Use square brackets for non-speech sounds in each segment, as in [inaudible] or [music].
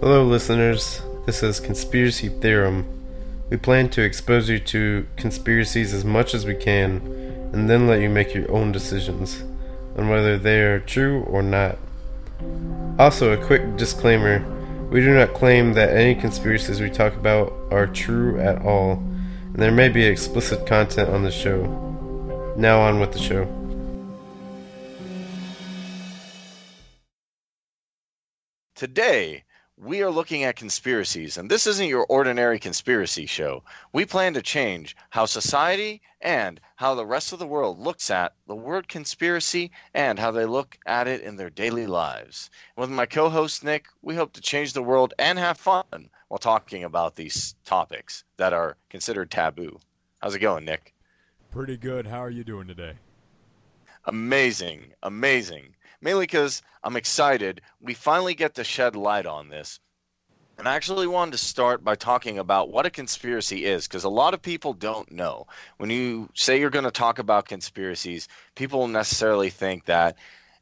Hello, listeners. This is Conspiracy Theorem. We plan to expose you to conspiracies as much as we can and then let you make your own decisions on whether they are true or not. Also, a quick disclaimer we do not claim that any conspiracies we talk about are true at all, and there may be explicit content on the show. Now, on with the show. Today, we are looking at conspiracies, and this isn't your ordinary conspiracy show. We plan to change how society and how the rest of the world looks at the word conspiracy and how they look at it in their daily lives. With my co host Nick, we hope to change the world and have fun while talking about these topics that are considered taboo. How's it going, Nick? Pretty good. How are you doing today? Amazing, amazing mainly because I'm excited. We finally get to shed light on this. And I actually wanted to start by talking about what a conspiracy is, because a lot of people don't know. When you say you're going to talk about conspiracies, people necessarily think that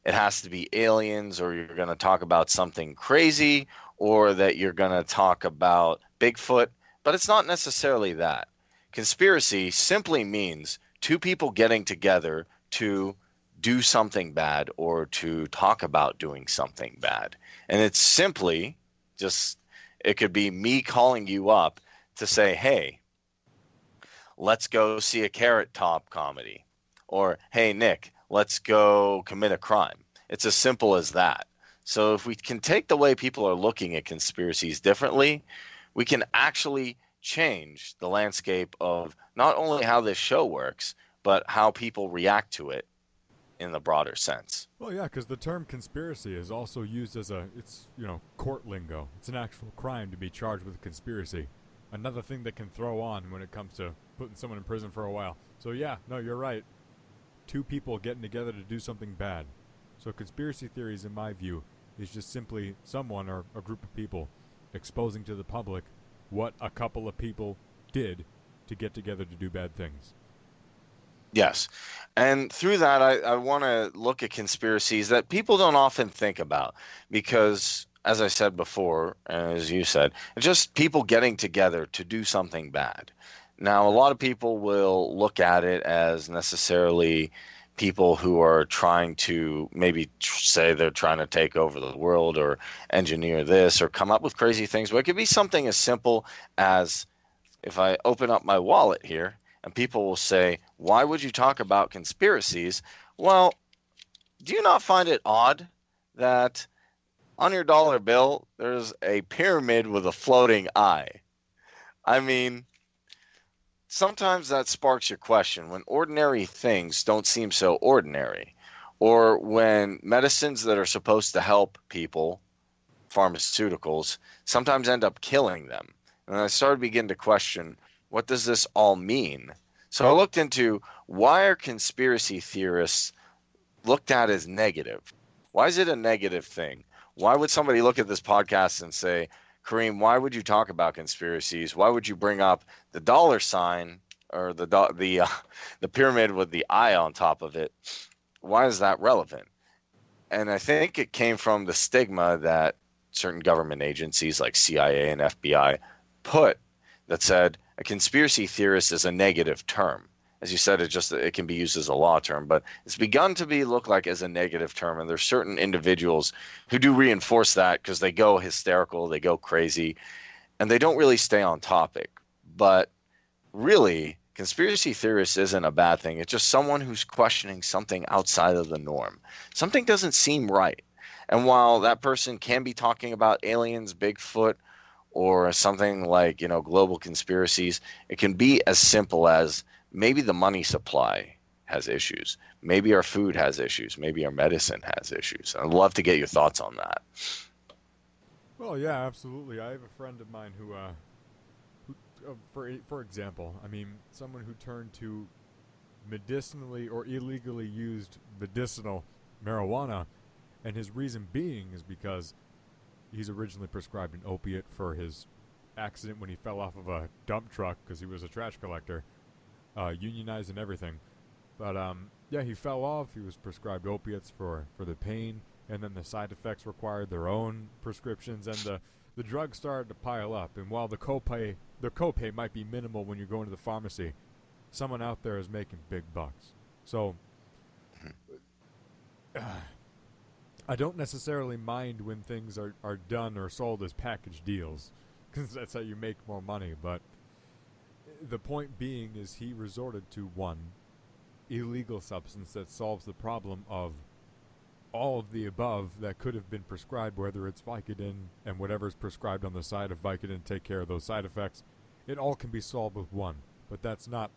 it has to be aliens, or you're going to talk about something crazy, or that you're going to talk about Bigfoot, but it's not necessarily that. Conspiracy simply means two people getting together to do something bad or to talk about doing something bad. And it's simply just, it could be me calling you up to say, hey, let's go see a carrot top comedy. Or, hey, Nick, let's go commit a crime. It's as simple as that. So if we can take the way people are looking at conspiracies differently, we can actually change the landscape of not only how this show works, but how people react to it in the broader sense. Well, yeah, because the term conspiracy is also used as a it's you know court lingo. It's an actual crime to be charged with conspiracy. Another thing that can throw on when it comes to putting someone in prison for a while. So yeah, no, you're right. Two people getting together to do something bad. So conspiracy theories, in my view, is just simply someone or a group of people exposing to the public what a couple of people did to get together to do bad things. Yes. And through that, I, I want to look at conspiracies that people don't often think about because, as I said before, as you said, just people getting together to do something bad. Now, a lot of people will look at it as necessarily people who are trying to maybe say they're trying to take over the world or engineer this or come up with crazy things. But it could be something as simple as if I open up my wallet here and people will say, Why would you talk about conspiracies? Well, do you not find it odd that on your dollar bill there's a pyramid with a floating eye? I mean, sometimes that sparks your question when ordinary things don't seem so ordinary, or when medicines that are supposed to help people, pharmaceuticals, sometimes end up killing them. And I started to begin to question what does this all mean? So I looked into why are conspiracy theorists looked at as negative? Why is it a negative thing? Why would somebody look at this podcast and say, Kareem, why would you talk about conspiracies? Why would you bring up the dollar sign or the the uh, [laughs] the pyramid with the eye on top of it? Why is that relevant? And I think it came from the stigma that certain government agencies like CIA and FBI put that said a conspiracy theorist is a negative term. As you said, it just it can be used as a law term, but it's begun to be look like as a negative term. And there's certain individuals who do reinforce that because they go hysterical, they go crazy, and they don't really stay on topic. But really, conspiracy theorist isn't a bad thing. It's just someone who's questioning something outside of the norm. Something doesn't seem right. And while that person can be talking about aliens, Bigfoot, or something like you know global conspiracies it can be as simple as maybe the money supply has issues. Maybe our food has issues. Maybe our medicine has issues. I'd love to get your thoughts on that. Well yeah absolutely. I have a friend of mine who uh who uh, for for example i mean someone who turned to medicinally or illegally used medicinal marijuana and his reason being is because he's originally prescribed an opiate for his accident when he fell off of a dump truck because he was a trash collector, uh, unionized and everything. But um, yeah, he fell off. He was prescribed opiates for, for the pain, and then the side effects required their own prescriptions. And the, the drugs started to pile up, and while the copay the copay might be minimal when you're going to the pharmacy, someone out there is making big bucks. So uh, I don't necessarily mind when things are, are done or sold as package deals because that's how you make more money. But the point being is he resorted to one illegal substance that solves the problem of all of the above that could have been prescribed, whether it's Vicodin and whatever's prescribed on the side of Vicodin, take care of those side effects. It all can be solved with one, but that's not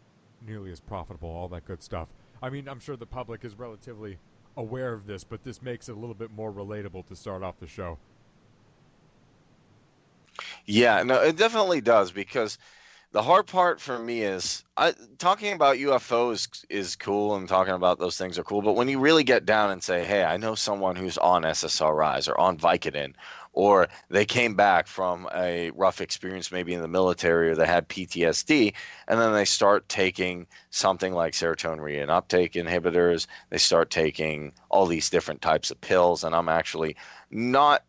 nearly as profitable, all that good stuff. I mean, I'm sure the public is relatively aware of this, but this makes it a little bit more relatable to start off the show. Yeah, no, it definitely does because the hard part for me is I, talking about UFOs is cool and talking about those things are cool, but when you really get down and say, "Hey, I know someone who's on SSRIs or on Vicodin, or they came back from a rough experience maybe in the military or they had PTSD, and then they start taking something like serotonin reuptake inhibitors, they start taking all these different types of pills, and I'm actually not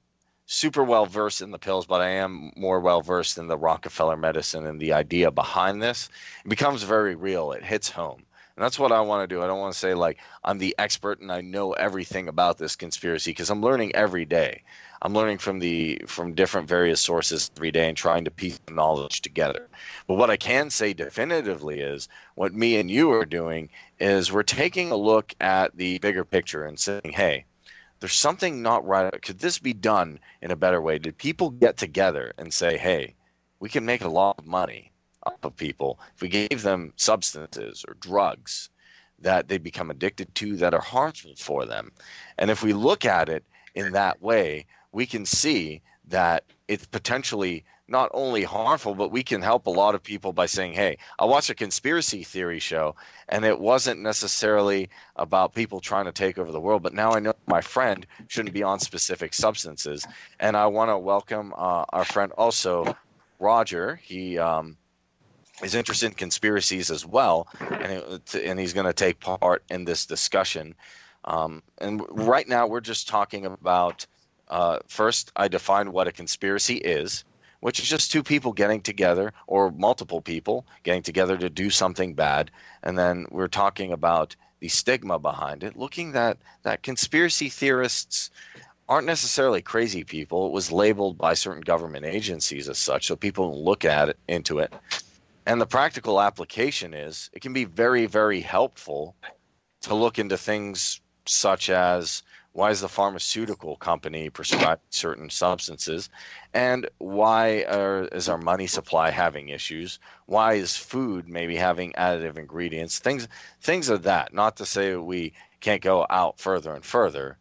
super well versed in the pills, but I am more well versed in the Rockefeller medicine and the idea behind this. It becomes very real. It hits home. And that's what I want to do. I don't want to say like I'm the expert and I know everything about this conspiracy because I'm learning every day. I'm learning from the from different various sources every day and trying to piece the knowledge together. But what I can say definitively is what me and you are doing is we're taking a look at the bigger picture and saying, "Hey, there's something not right. Could this be done in a better way? Did people get together and say, hey, we can make a lot of money of people if we gave them substances or drugs that they become addicted to that are harmful for them? And if we look at it in that way, we can see that it's potentially not only harmful, but we can help a lot of people by saying, hey, I watched a conspiracy theory show, and it wasn't necessarily about people trying to take over the world, but now I know my friend shouldn't be on specific substances. And I want to welcome uh, our friend also, Roger. He um, is interested in conspiracies as well, and, it, and he's going to take part in this discussion. Um, and right now, we're just talking about uh, first, I define what a conspiracy is which is just two people getting together or multiple people getting together to do something bad. And then we're talking about the stigma behind it, looking that that conspiracy theorists aren't necessarily crazy people. It was labeled by certain government agencies as such, so people look at it into it. And the practical application is it can be very, very helpful to look into things such as why is the pharmaceutical company prescribing certain substances? And why are, is our money supply having issues? Why is food maybe having additive ingredients? Things, things of that. Not to say we can't go out further and further,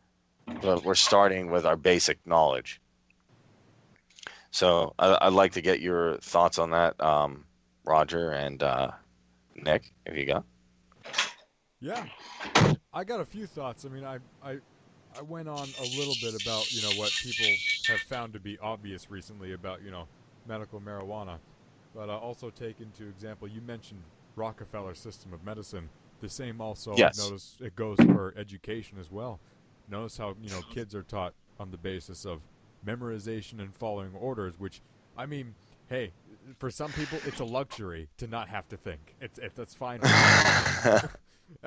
but we're starting with our basic knowledge. So I, would like to get your thoughts on that, um, Roger and uh, Nick, if you go. Yeah, I got a few thoughts. I mean, I, I I went on a little bit about you know what people have found to be obvious recently about you know medical marijuana, but uh, also take into example you mentioned Rockefeller system of medicine. The same also yes. notice it goes for education as well. Notice how you know kids are taught on the basis of memorization and following orders, which I mean, hey, for some people it's a luxury to not have to think. It's it, that's fine. [laughs]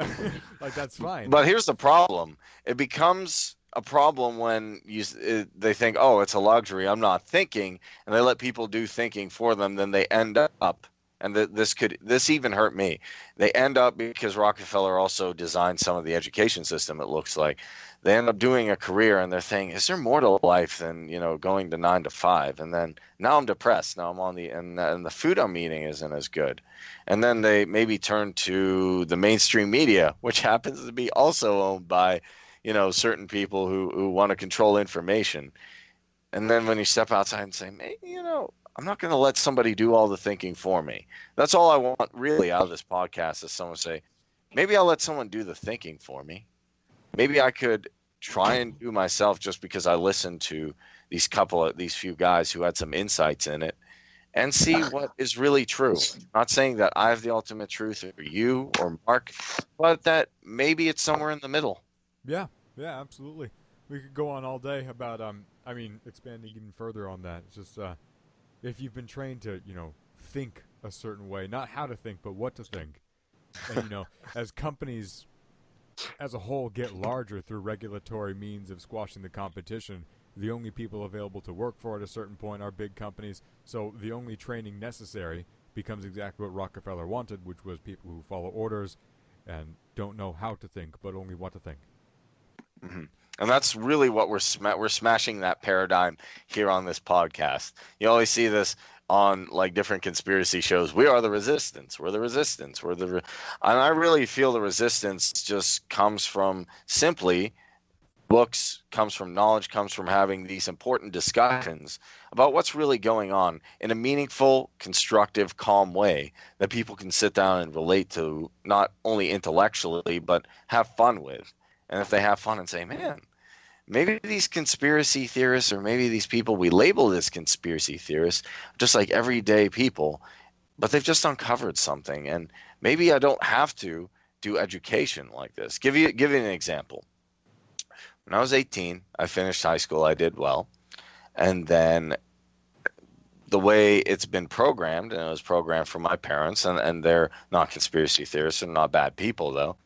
like that's fine. But here's the problem: it becomes a problem when you it, they think, "Oh, it's a luxury. I'm not thinking," and they let people do thinking for them. Then they end up, and th- this could this even hurt me. They end up because Rockefeller also designed some of the education system. It looks like they end up doing a career and they're thinking, is there more to life than you know going to nine to five? And then now I'm depressed. Now I'm on the and, and the food I'm eating isn't as good. And then they maybe turn to the mainstream media, which [laughs] happens to be also owned by you know certain people who who want to control information. And then when you step outside and say, hey, you know, I'm not going to let somebody do all the thinking for me. That's all I want really out of this podcast is someone say, maybe I'll let someone do the thinking for me maybe I could try and do myself just because I listened to these couple of these few guys who had some insights in it and see [laughs] what is really true. Not saying that I have the ultimate truth or you or Mark, but that maybe it's somewhere in the middle. Yeah, yeah, absolutely. we could go on all day about um. I mean, expanding even further on that. It's just uh, if you've been trained to, you know, think a certain way, not how to think, but what to think, and you know, [laughs] as companies as a whole get larger through regulatory means of squashing the competition, the only people available to work for at a certain point are big companies. So the only training necessary becomes exactly what Rockefeller wanted, which was people who follow orders and don't know how to think, but only what to think. Mm-hmm. And that's really what we're sma- we're smashing that paradigm here on this podcast. You always see this on like different conspiracy shows. We are the resistance. We're the resistance. We're the re-. and I really feel the resistance just comes from simply books, comes from knowledge, comes from having these important discussions about what's really going on in a meaningful, constructive, calm way that people can sit down and relate to not only intellectually but have fun with. And if they have fun and say, man, maybe these conspiracy theorists or maybe these people we label as conspiracy theorists, just like everyday people, but they've just uncovered something. And maybe I don't have to do education like this. Give you give you an example. When I was 18, I finished high school. I did well, and then the way it's been programmed, and it was programmed for my parents, and, and they're not conspiracy theorists, and not bad people though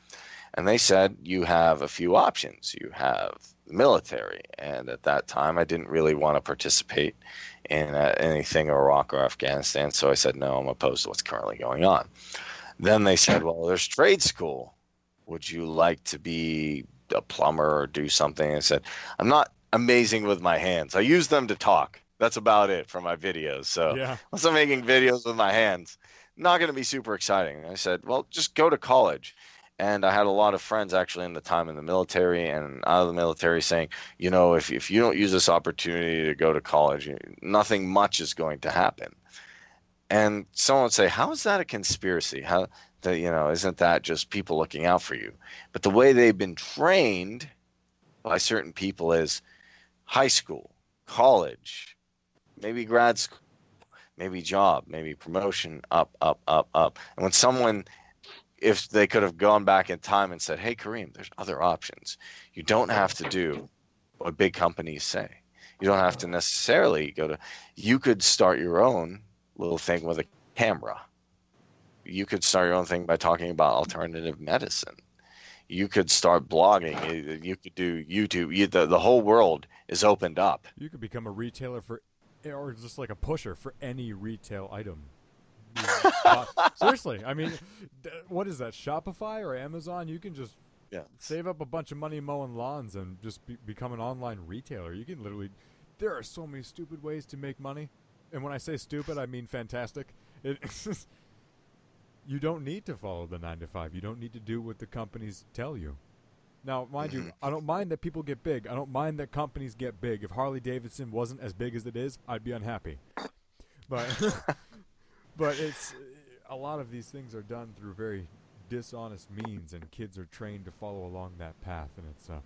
and they said you have a few options. You have the military, and at that time, I didn't really want to participate in uh, anything Iraq or Afghanistan, so I said no. I'm opposed to what's currently going on. Then they said, well, there's trade school. Would you like to be a plumber or do something? I said, I'm not amazing with my hands. I use them to talk. That's about it for my videos. So Yeah. unless I'm making videos with my hands, not going to be super exciting. I said, well, just go to college. And I had a lot of friends actually in the time in the military and out of the military saying, you know, if, if you don't use this opportunity to go to college, nothing much is going to happen. And someone would say, how is that a conspiracy? How that you know, isn't that just people looking out for you? But the way they've been trained by certain people is high school, college, maybe grad school, maybe job, maybe promotion, up, up, up, up. And when someone, if they could have gone back in time and said, hey, Kareem, there's other options. You don't have to do what big companies say. You don't have to necessarily go to, you could start your own little thing with a camera. You could start your own thing by talking about alternative medicine. You could start blogging. You- could do YouTube. You, the, the whole world is opened up. You could become a retailer for, or just like a pusher for any retail item. Uh, seriously, I mean, what is that? Shopify or Amazon? You can just Yeah. save up a bunch of money mowing lawns and just be- become an online retailer. You can literally. There are so many stupid ways to make money, and when I say stupid, I mean fantastic. It, [laughs] you don't need to follow the nine to five. You don't need to do what the companies tell you. Now, mind you, I don't mind that people get big. I don't mind that companies get big. If Harley Davidson wasn't as big as it is, I'd be unhappy. But [laughs] but it's a lot of these things are done through very dishonest means, and kids are trained to follow along that path, and it's uh,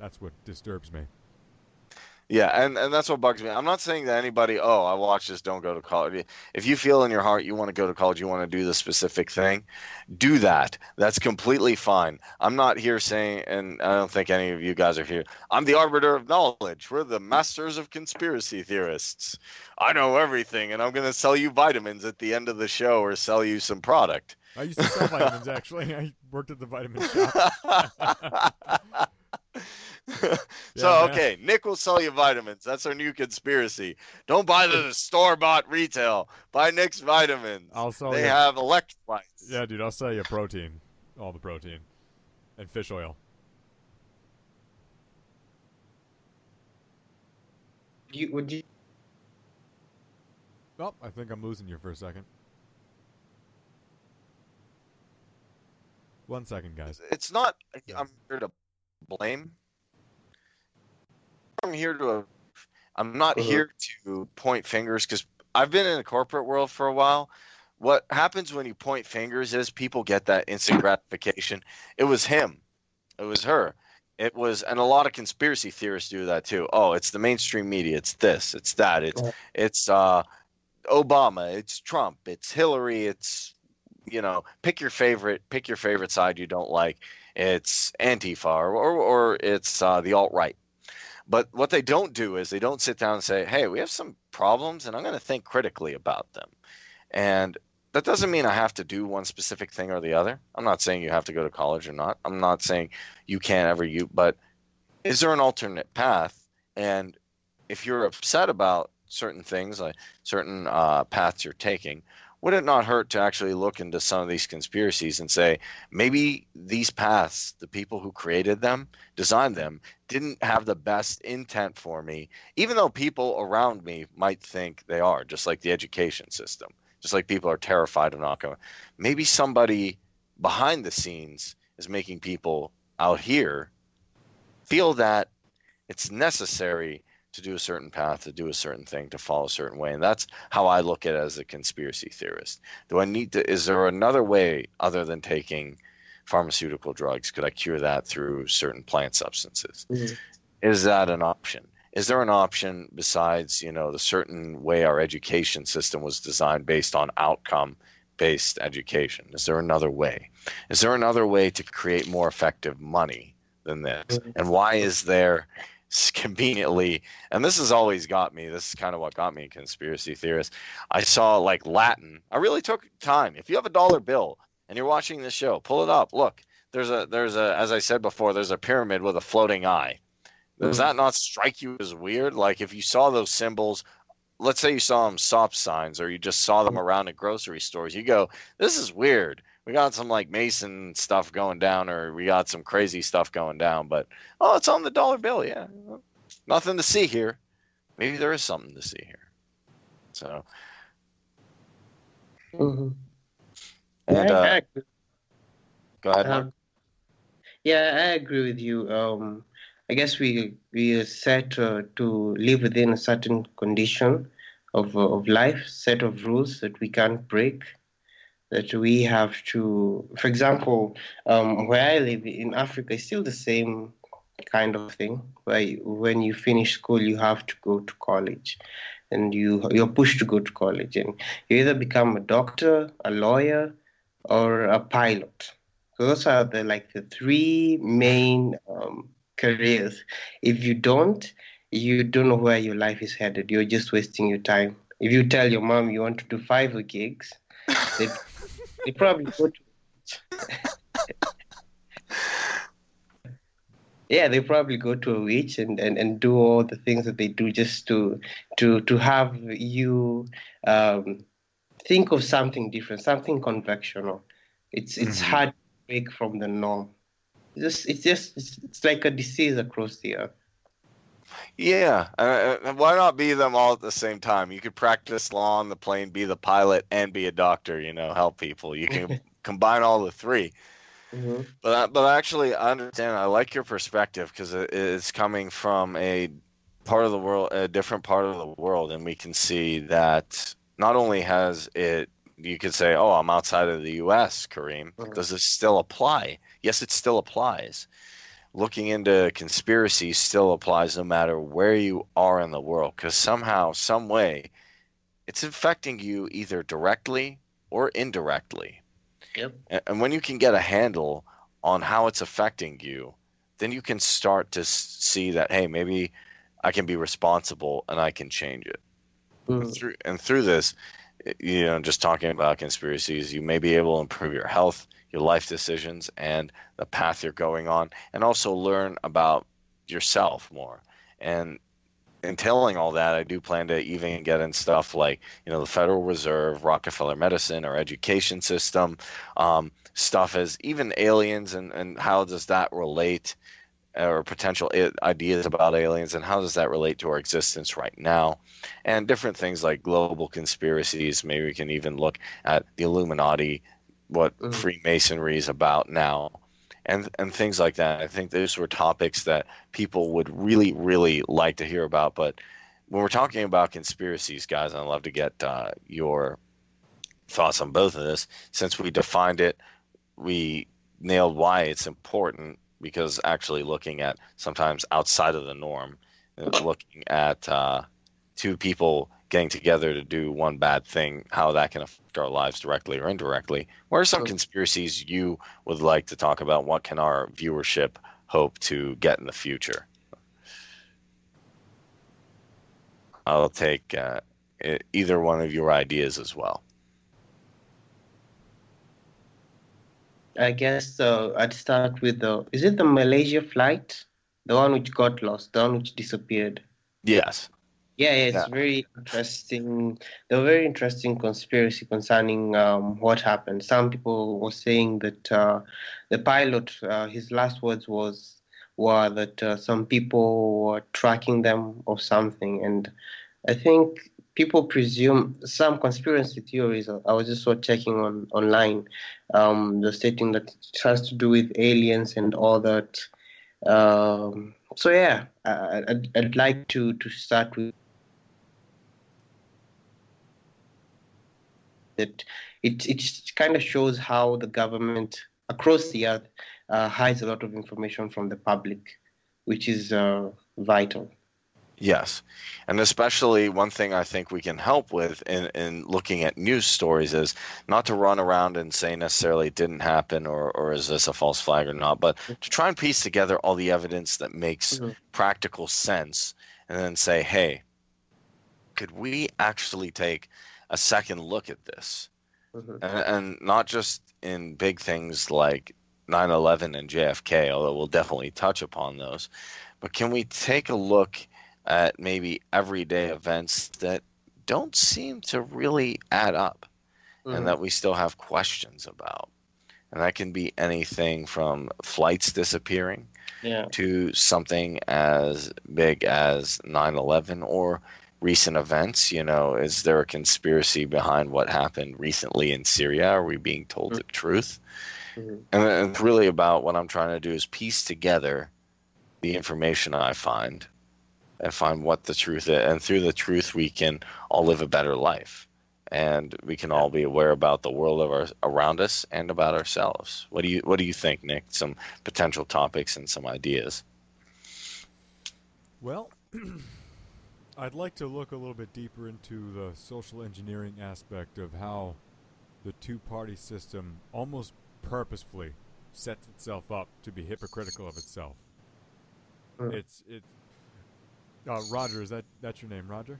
that's what disturbs me. Yeah, and, and that's what bugs me. I'm not saying that anybody, oh, I watch this, don't go to college. If you feel in your heart you want to go to college, you want to do the specific thing, do that. That's completely fine. I'm not here saying, and I don't think any of you guys are here, I'm the arbiter of knowledge. We're the masters of conspiracy theorists. I know everything, and I'm going to sell you vitamins at the end of the show or sell you some product. I used to sell vitamins actually. [laughs] I worked at the vitamin shop. [laughs] [laughs] [laughs] so Yeah, man. okay, Nick will sell you vitamins. That's our new conspiracy. Don't buy the store bought retail. Buy Nick's vitamins. I'll sell they you. have electrolytes. Yeah, dude, I'll sell you protein, all the protein, and fish oil. You would you? Oh, I think I'm losing you for a second. One second, guys. It's not. I'm here to blame. I'm here to. I'm not Uh-huh. here to point fingers because I've been in the corporate world for a while. What happens when you point fingers is people get that instant gratification. It was him. It was her. It was, and a lot of conspiracy theorists do that too. Oh, it's the mainstream media. It's this. It's that. It's it's uh, Obama. It's Trump. It's Hillary. It's you know, pick your favorite. Pick your favorite side you don't like. It's Antifa or or, or it's uh, the alt right. But what they don't do is they don't sit down and say, "Hey, we have some problems, and I'm going to think critically about them." And that doesn't mean I have to do one specific thing or the other. I'm not saying you have to go to college or not. I'm not saying you can't ever you, but is there an alternate path? And if you're upset about certain things, like certain uh, paths you're taking, would it not hurt to actually look into some of these conspiracies and say maybe these paths, the people who created them, designed them, didn't have the best intent for me, even though people around me might think they are, just like the education system just like people are terrified of not going. Maybe somebody behind the scenes is making people out here feel that it's necessary to do a certain path, to do a certain thing, to follow a certain way. And that's how I look at it as a conspiracy theorist. Do I need to, is there another way other than taking pharmaceutical drugs? Could I cure that through certain plant substances? Mm-hmm. Is that an option? is there an option besides you know the certain way our education system was designed based on outcome based education is there another way is there another way to create more effective money than this mm-hmm. and why is there [laughs] conveniently and this has always got me this is kind of what got me a conspiracy theorist i saw like latin. I really took time. If you have a dollar bill and you're watching this show pull it up. Look there's a there's a as i said before there's a pyramid with a floating eye. Does that mm. not strike you as weird? Like if you saw those symbols, let's say you saw them stop signs or you just saw them mm. around at grocery stores, you go, "This is weird." We got some like Mason stuff going down, or we got some crazy stuff going down. But oh, it's on the dollar bill. Yeah, nothing to see here. Maybe there is something to see here. So. Mm-hmm. And, uh, go ahead. Um, yeah, I agree with you. Um, I guess we we are set uh, to live within a certain condition of uh, of life, set of rules that we can't break. That we have to, for example, um, where I live in Africa, it's still the same kind of thing. Where you, when you finish school, you have to go to college, and you you're pushed to go to college, and you either become a doctor, a lawyer, or a pilot. So Those are the like the three main um, careers. If you don't, you don't know where your life is headed. You're just wasting your time. If you tell your mom you want to do five gigs, [laughs] they, they probably go to. yeah, they probably go to a witch and, and, and do all the things that they do just to to to have you um, think of something different, something conventional. It's it's mm-hmm. hard to break from the norm just it's just it's, it's like a disease across the earth. Yeah, uh, uh, why not be them all at the same time? You could practice law on the plane, be the pilot, and be a doctor. You know, help people. You can [laughs] combine all the 3 mm-hmm. But but actually, I understand. I like your perspective because it, it's coming from a part of the world, a different part of the world, and we can see that not only has it you could say, "Oh, I'm outside of the U.S." Kareem, mm-hmm. does this still apply? Yes, it still applies. Looking into conspiracies still applies no matter where you are in the world, because somehow, some way, it's affecting you either directly or indirectly. Yep. And when you can get a handle on how it's affecting you, then you can start to see that, hey, maybe I can be responsible and I can change it. Mm. And through and through this, you know, just talking about conspiracies, you may be able to improve your health, your life decisions, and the path you're going on, and also learn about yourself more. And entailing all that, I do plan to even get in stuff like, you know, the Federal Reserve, Rockefeller Medicine, our education system, um, stuff as even aliens and, and how does that relate or potential ideas about aliens and how does that relate to our existence right now and different things like global conspiracies maybe we can even look at the illuminati what mm-hmm. freemasonry is about now and and things like that. I think those were topics that people would really really like to hear about. But when we're talking about conspiracies guys i'd love to get uh, your thoughts on both of this. Since we defined it we nailed why it's important because actually looking at sometimes outside of the norm, looking at uh, two people getting together to do one bad thing, how that can affect our lives directly or indirectly. What are some conspiracies you would like to talk about? What can our viewership hope to get in the future? I'll take uh, either one of your ideas as well. I guess uh, I'd start with the. Is it the Malaysia flight, the one which got lost, the one which disappeared? Yes. Yeah, yeah it's yeah. very interesting. There were very interesting conspiracy concerning um, what happened. Some people were saying that uh, the pilot, uh, his last words was were that uh, some people were tracking them or something, and I think people presume some conspiracy theories. I was just sort of checking on online. Um, they're stating that it has to do with aliens and all that. Um, so yeah, I, I'd, I'd like to to start with that. It it kind of shows how the government across the earth uh, hides a lot of information from the public, which is uh, vital. Yes. And especially one thing I think we can help with in, in looking at news stories is not to run around and say necessarily it didn't happen or, or is this a false flag or not, but to try and piece together all the evidence that makes mm-hmm. practical sense and then say, hey, could we actually take a second look at this? Mm-hmm. And, and not just in big things like 9 11 and JFK, although we'll definitely touch upon those, but can we take a look? at maybe everyday events that don't seem to really add up mm-hmm. and that we still have questions about. And that can be anything from flights disappearing yeah. to something as big as 9 11 or recent events. You know, is there a conspiracy behind what happened recently in Syria? Are we being told mm-hmm. the truth? Mm-hmm. And it's really about what I'm trying to do is piece together the information I find and find what the truth is. And through the truth, we can all live a better life. And we can all be aware about the world of our, around us and about ourselves. What do you What do you think, Nick? Some potential topics and some ideas. Well, [clears throat] I'd like to look a little bit deeper into the social engineering aspect of how the two-party system almost purposefully sets itself up to be hypocritical of itself. Mm. It's it uh, Roger, is that that's your name, Roger?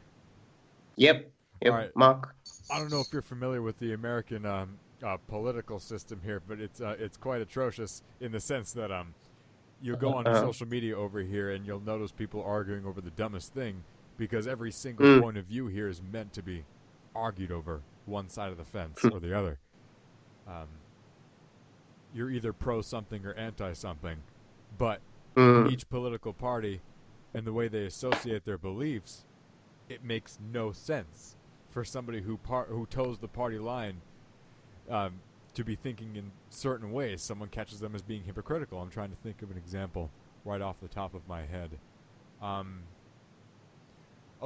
Yep. Yep. All right. Mark. I don't know if you're familiar with the American um, uh, political system here, but it's uh, it's quite atrocious in the sense that um, you go on uh-huh. social media over here and you'll notice people arguing over the dumbest thing because every single mm. point of view here is meant to be argued over one side of the fence or the other. Um, you're either pro something or anti something, but mm. each political party and the way they associate their beliefs, it makes no sense for somebody who par- who toes the party line um, to be thinking in certain ways. Someone catches them as being hypocritical. I'm trying to think of an example right off the top of my head. Um,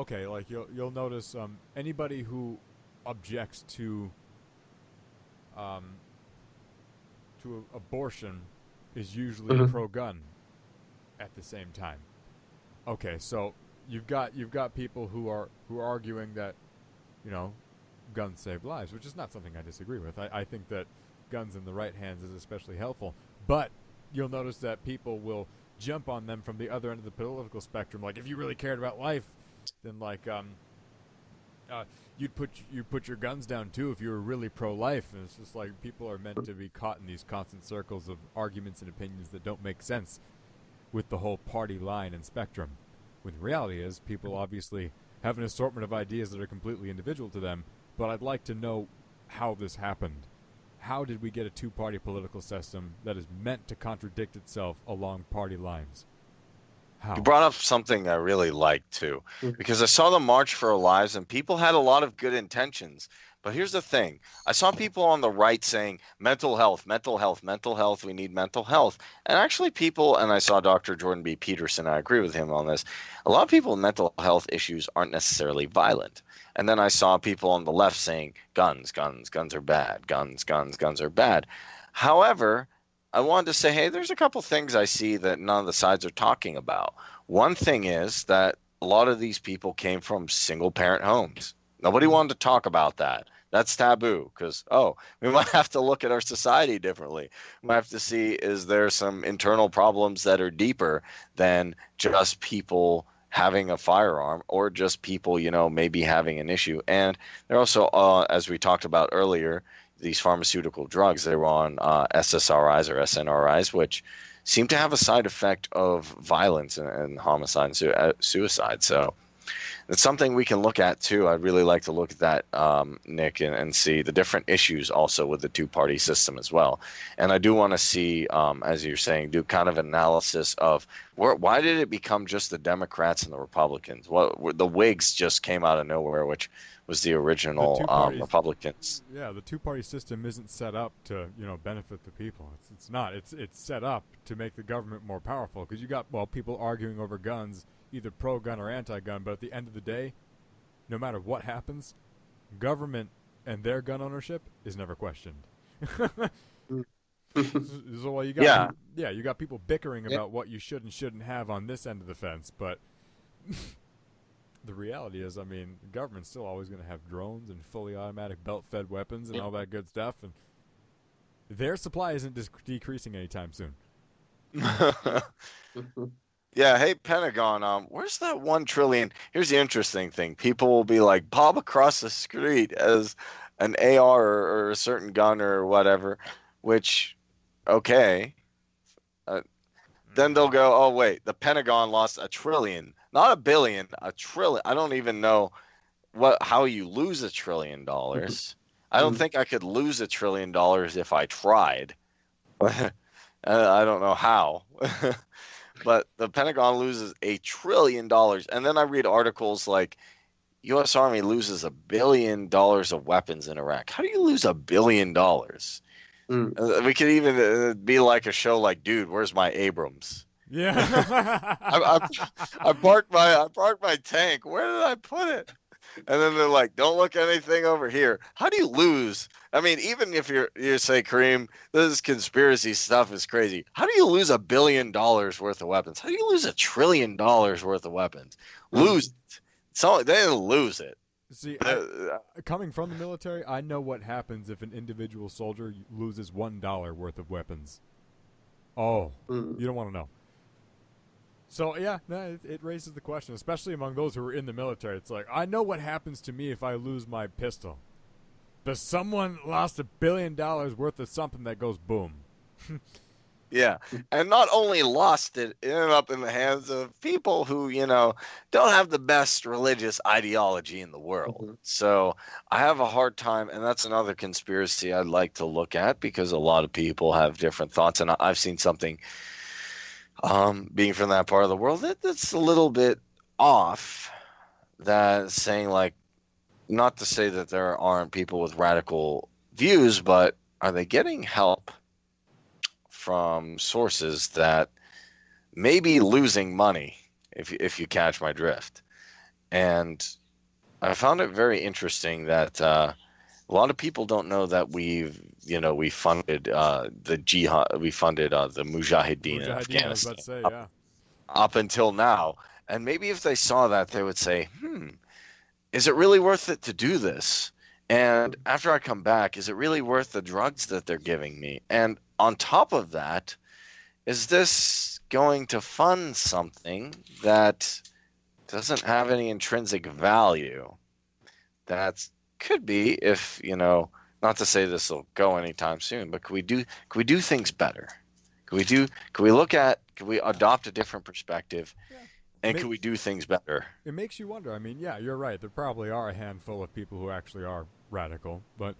okay, like you'll you'll notice um, anybody who objects to um, to abortion is usually mm-hmm. pro-gun at the same time. Okay, so you've got you've got people who are who are arguing that, you know, guns save lives, which is not something I disagree with. I, I think that guns in the right hands is especially helpful. But you'll notice that people will jump on them from the other end of the political spectrum. Like if you really cared about life, then like um, uh, you'd put you put your guns down too if you were really pro-life. And it's just like people are meant to be caught in these constant circles of arguments and opinions that don't make sense with the whole party line and spectrum. When the reality is, people obviously have an assortment of ideas that are completely individual to them, but I'd like to know how this happened. How did we get a two party political system that is meant to contradict itself along party lines? How? You brought up something I really liked too, mm-hmm. because I saw the March for Our Lives and people had a lot of good intentions. But here's the thing I saw people on the right saying mental health, mental health, mental health, we need mental health. And actually, people, and I saw Dr. Jordan B. Peterson, I agree with him on this. A lot of people with mental health issues aren't necessarily violent. And then I saw people on the left saying guns, guns, guns are bad, guns, guns, guns are bad. However, I wanted to say, hey, there's a couple things I see that none of the sides are talking about. One thing is that a lot of these people came from single parent homes. Nobody wanted to talk about that. That's taboo because, oh, we [laughs] might have to look at our society differently. We might have to see is there some internal problems that are deeper than just people having a firearm or just people, you know, maybe having an issue. And they're also, uh, as we talked about earlier, these pharmaceutical drugs, they were on uh, SSRIs or SNRIs, which seem to have a side effect of violence and, and homicide and su- uh, suicide. So it's something we can look at too. I'd really like to look at that, um, Nick, and, and, see the different issues also with the two party system as well. And I do want to see, um, as you're saying, do kind of analysis of where, why did it become just the Democrats and the Republicans? What the Whigs just came out of nowhere, which was the original the um, Republicans. Yeah, the two party system isn't set up to you know benefit the people. It's it's not. It's it's set up to make the government more powerful because you got well people arguing over guns either pro gun or anti gun, but at the end of the day, no matter what happens, government and their gun ownership is never questioned. Mm. [laughs] so you got yeah. yeah, you got people bickering about what you should and shouldn't have on this end of the fence, but [laughs] the reality is, I mean, the government's still always going to have drones and fully automatic belt-fed weapons and all that good stuff, and their supply isn't decreasing anytime soon. [laughs] Yeah, hey Pentagon, um, where's that one trillion? Here's the interesting thing: people will be like, "Bob across the street as an AR or, or a certain gun or whatever," which, okay. Uh, then they'll go, "Oh wait, the Pentagon lost a trillion, not a billion, a trillion. I don't even know what how you lose a trillion dollars. I don't mm. think I could lose a trillion dollars if I tried. [laughs] I don't know how." [laughs] but the Pentagon loses a trillion dollars. And then I read articles like U.S. Army loses a billion dollars of weapons in Iraq. How do you lose a billion dollars? Mm. we could even uh, be like a show like, dude, where's my Abrams? Yeah, [laughs] I, I, I parked my I parked my tank. Where did I put it? And then they're like, "Don't look anything over here." How do you lose? I mean, even if you're you say, Kareem, this conspiracy stuff is crazy. How do you lose a billion dollars worth of weapons? How do you lose a trillion dollars worth of weapons? Lose it. So they didn't lose it. See, I, uh, coming from the military, I know what happens if an individual soldier loses one dollar worth of weapons. Oh, mm. you don't want to know. So yeah, no, it, it, raises the question, especially among those who are in the military. It's like I know what happens to me if I lose my pistol, but someone lost a billion dollars worth of something that goes boom. yeah, and not only lost it, it ended up in the hands of people who you know don't have the best religious ideology in the world. Mm-hmm. So I have a hard time, and that's another conspiracy I'd like to look at because a lot of people have different thoughts, and I've seen something um, being from that part of the world, that, that's a little bit off. That saying like, not to say that there aren't people with radical views, but are they getting help from sources that may be losing money? If if you catch my drift, and I found it very interesting that. Uh, a lot of people don't know that we've you know we funded uh, the jihad we funded uh, the mujahideen, in Afghanistan. say, yeah. up, up, until now. And maybe if they saw that they would say hmm is it really worth it to do this? And after I come back is it really worth the drugs that they're giving me? And on top of that is this going to fund something that doesn't have any intrinsic value? That's could be if you know not to say this will go anytime soon but could we do could we do things better? Could we do could we look at could we adopt a different perspective? Yeah. and could we do things better? It makes you wonder. I mean yeah you're right. There probably are a handful of people who actually are radical but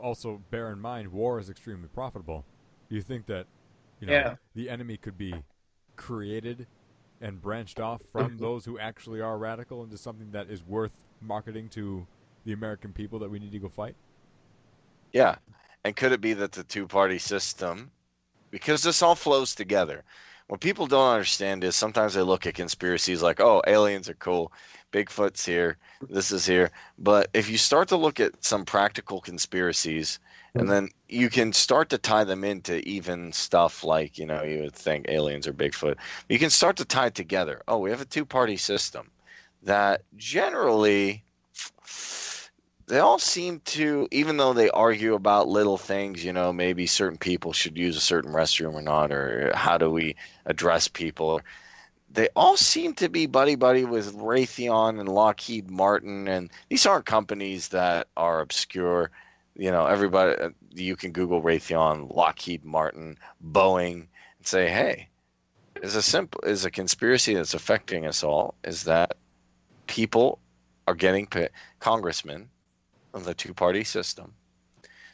also bear in mind war is extremely profitable. You think that you know yeah. the enemy could be created and branched off from [laughs] those who actually are radical into something that is worth marketing to the American people that we need to go fight? Yeah. And could it be that the two party system, because this all flows together, what people don't understand is sometimes they look at conspiracies like, oh, aliens are cool, Bigfoot's here, this is here. But if you start to look at some practical conspiracies, and then you can start to tie them into even stuff like, you know, you would think aliens or Bigfoot. You can start to tie it together. Oh, we have a two party system that generally they all seem to, even though they argue about little things, you know, maybe certain people should use a certain restroom or not, or how do we address people, they all seem to be buddy buddy with Raytheon and Lockheed Martin, and these aren't companies that are obscure. You know, everybody you can Google Raytheon, Lockheed Martin, Boeing, and say, hey, is a simple is a conspiracy that's affecting us all is that people are getting paid, congressmen of the two party system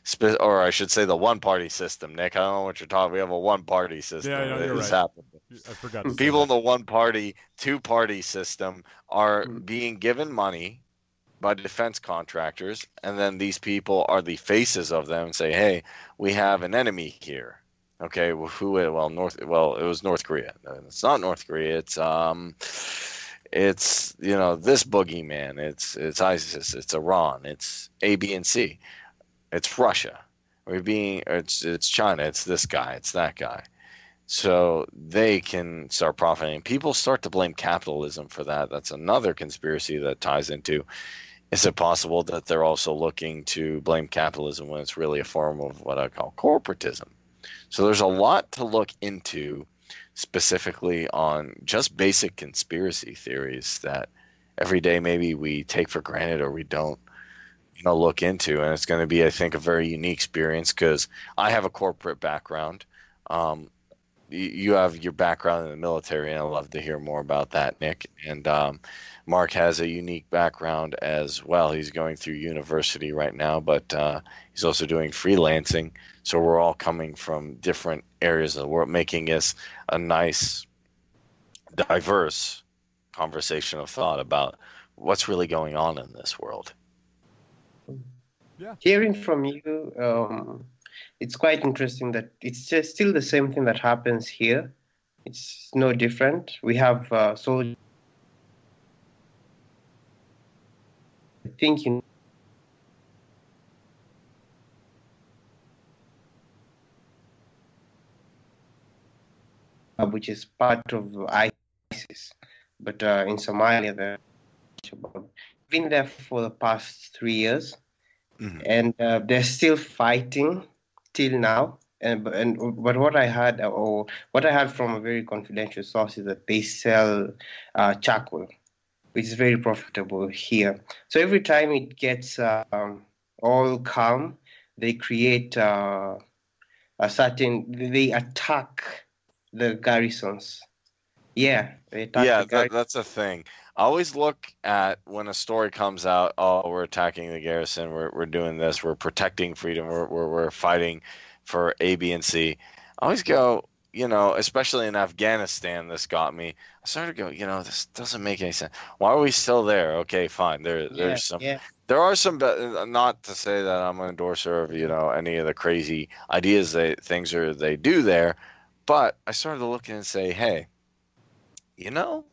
Spe- or I should say the one party system, Nick. I don't know what you're talking. About. We have a one party system. Yeah, no, you're right. Happened. I forgot. To People in the one party, two party system are Mhm. being given money by defense contractors, and then these people are the faces of them and say, "Hey, we have an enemy here." Okay, well, who? Well, North. Well, it was North Korea. It's not North Korea. It's um, it's you know this boogeyman. It's it's ISIS. It's Iran. It's A, B, and C. It's Russia. We're being. It's it's China. It's this guy. It's that guy. So they can start profiting. People start to blame capitalism for that. That's another conspiracy that ties into. Is it possible that they're also looking to blame capitalism when it's really a form of what I call corporatism? So there's a lot to look into specifically on just basic conspiracy theories that every day maybe we take for granted or we don't you know look into. And it's going to be i think a very unique experience because i have a corporate background. Um, you have your background in the military and i'd love to hear more about that nick. And um, mark has a unique background as well. He's going through university right now but uh, he's also doing freelancing. So we're all coming from different areas of the world making this a nice diverse conversation of thought about what's really going on in this world Yeah. Hearing from you, um, it's quite interesting that it's just still the same thing that happens here. It's no different. We have uh, soldiers. I think you which is part of ISIS, but uh, in Somalia, they're been there for the past three years Mhm. and uh, they're still fighting till now. And and but what I heard or what I heard from a very confidential source is that they sell uh, charcoal, which is very profitable here. So every time it gets um, all calm, they create uh, a certain. They attack the garrisons. Yeah, they yeah that, that's a thing. I always look at when a story comes out oh we're attacking the garrison we're, we're doing this we're protecting freedom we're, we're, we're fighting for a b and c. I always go you know especially in afghanistan this got me. I started to go you know this doesn't make any sense. Why are we still there? Okay fine. There yeah, there's some yeah. there are some be- uh, not to say that i'm an endorser of you know any of the crazy ideas they things are they do there but i started to look and say hey you know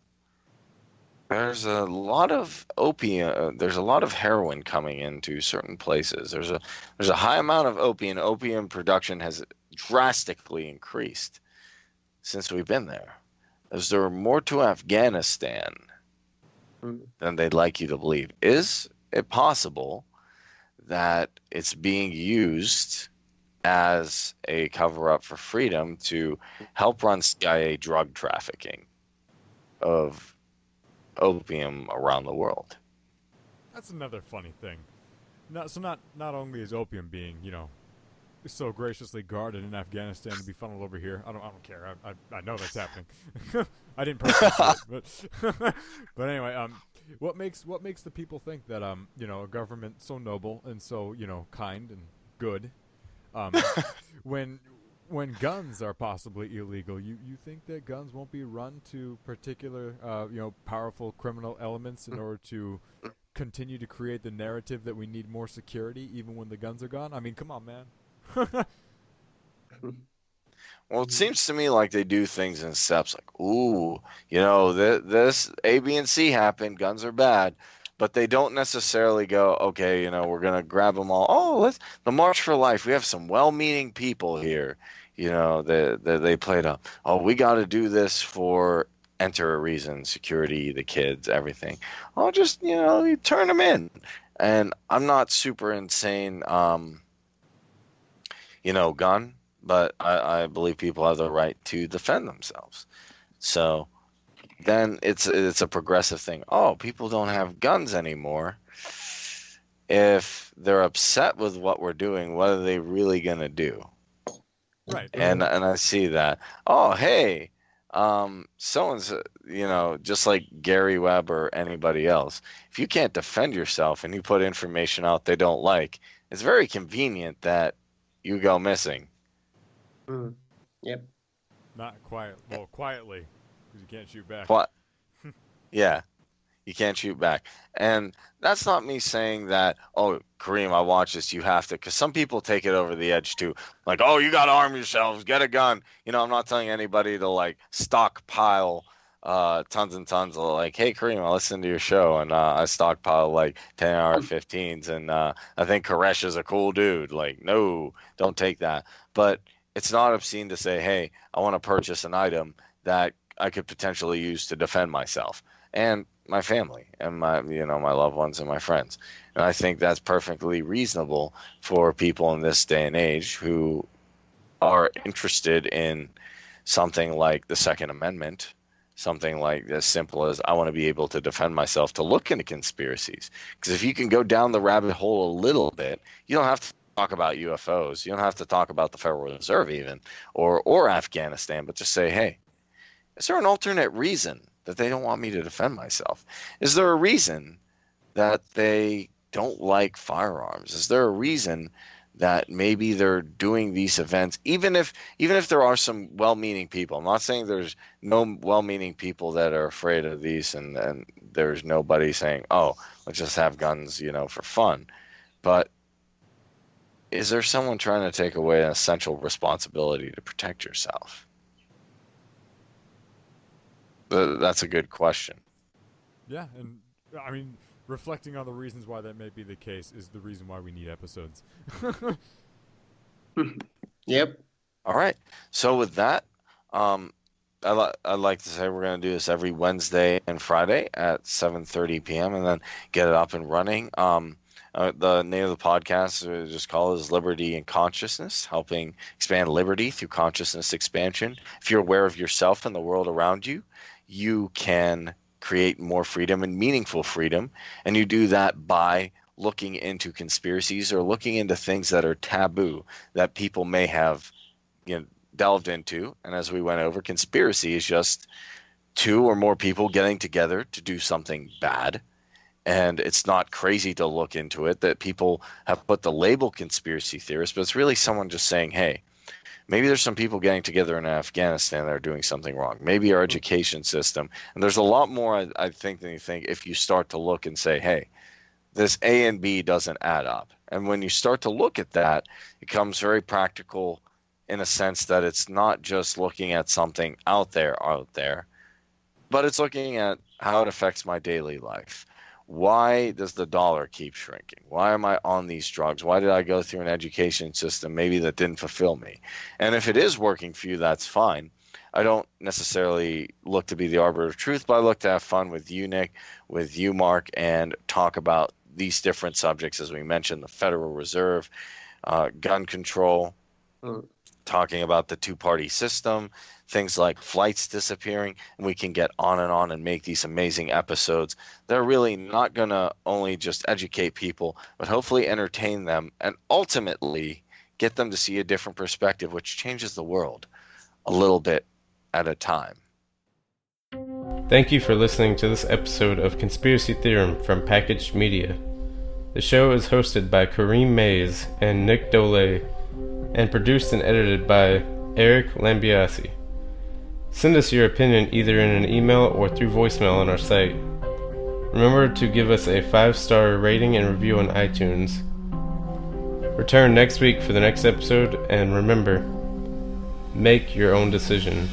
there's a lot of opium uh, there's a lot of heroin coming into certain places. There's a there's a high amount of opium. Opium production has drastically increased since we've been there. Is there more to afghanistan Mm. than they'd like you to believe? Is it possible that it's being used as a cover up for freedom to help run CIA drug trafficking of opium around the world. That's another funny thing. Not, so not not only is opium being you know so graciously guarded in Afghanistan to be funneled over here. I don't I don't care. I I, I know that's happening. [laughs] I didn't personally it, but [laughs] but anyway, um, what makes what makes the people think that um you know a government so noble and so you know kind and good, um, [laughs] when when guns are possibly illegal, you, you think that guns won't be run to particular, uh, you know, powerful criminal elements in order to continue to create the narrative that we need more security even when the guns are gone? I mean, come on, man. [laughs] Well, it seems to me like they do things in steps like, ooh, you know, th- this A, B, and C happened, guns are bad. But they don't necessarily go, okay, you know, we're to grab them all. Oh, let's, the March for Life, we have some well meaning people here. You know, that they, they played up. Oh, we got to do this for enter a reason, security, the kids, everything. Oh, just, you know, you turn them in. And I'm not super insane, um, you know, gun but I, I believe people have the right to defend themselves. So then it's it's a progressive thing. Oh, people don't have guns anymore. If they're upset with what we're doing, what are they really gonna do? Right. And and I see that. Oh, hey, um, someone's you know just like Gary Webb or anybody else. If you can't defend yourself and you put information out they don't like, it's very convenient that you go missing. Mm. Yep. Not quiet. Well, quietly, because you can't shoot back. What? [laughs] yeah, you can't shoot back, and that's not me saying that. Oh, Kareem, I watch this. You have to, because some people take it over the edge too. Like, oh, you got to arm yourselves, get a gun. You know, I'm not telling anybody to like stockpile uh, tons and tons of like, hey Kareem, I listened to your show and uh, I stockpile like 10 AR-15s and uh, I think Koresh is a cool dude. Like, no, don't take that. But it's not obscene to say, hey, I want to purchase an item that I could potentially use to defend myself and my family and my you know my loved ones and my friends. And I think that's perfectly reasonable for people in this day and age who are interested in something like the Second Amendment something like as simple as I want to be able to defend myself to look into conspiracies. Because if you can go down the rabbit hole a little bit, you don't have to talk about UFOs. You don't have to talk about the Federal Reserve even or or Afghanistan, but just say, hey, is there an alternate reason that they don't want me to defend myself? Is there a reason that they don't like firearms? Is there a reason that maybe they're doing these events even if even if there are some well-meaning people i'm not saying there's no well-meaning people that are afraid of these and and there's nobody saying oh let's just have guns you know for fun but is there someone trying to take away an essential responsibility to protect yourself that's a good question yeah and i mean reflecting on the reasons why that may be the case is the reason why we need episodes. [laughs] yep. All right. So with that, um, I li- I'd like to say we're going to do this every Wednesday and Friday at 7:30 p.m. and then get it up and running. Um, uh, the name of the podcast is just called is Liberty and Consciousness, helping expand liberty through consciousness expansion. If you're aware of yourself and the world around you, you can create more freedom and meaningful freedom. And you do that by looking into conspiracies or looking into things that are taboo that people may have you know, delved into. And as we went over, conspiracy is just two or more people getting together to do something bad. And it's not crazy to look into it that people have put the label conspiracy theorist, but it's really someone just saying, hey, maybe there's some people getting together in Afghanistan that are doing something wrong. Maybe our education system, and there's a lot more I, I think than you think if you start to look and say, hey, this A and B doesn't add up. And when you start to look at that, it becomes very practical in a sense that it's not just looking at something out there out there, but it's looking at how it affects my daily life why does the dollar keep shrinking? Why am I on these drugs? Why did I go through an education system maybe that didn't fulfill me? And if it is working for you, that's fine. I don't necessarily look to be the arbiter of truth, but I look to have fun with you, Nick, with you, Mark, and talk about these different subjects, as we mentioned the Federal Reserve, uh, gun control, mm. Talking about the two party system, things like flights disappearing, and we can get on and on and make these amazing episodes. They're really not going to only just educate people, but hopefully entertain them and ultimately get them to see a different perspective, which changes the world a little bit at a time. Thank you for listening to this episode of Conspiracy Theorem from Packaged Media. The show is hosted by Kareem Maize and Nick Dolle and produced and edited by Eric Lambiasi. Send us your opinion either in an email or through voicemail on our site. Remember to give us a 5 star rating and review on iTunes. Return next week for the next episode, and remember make your own decision.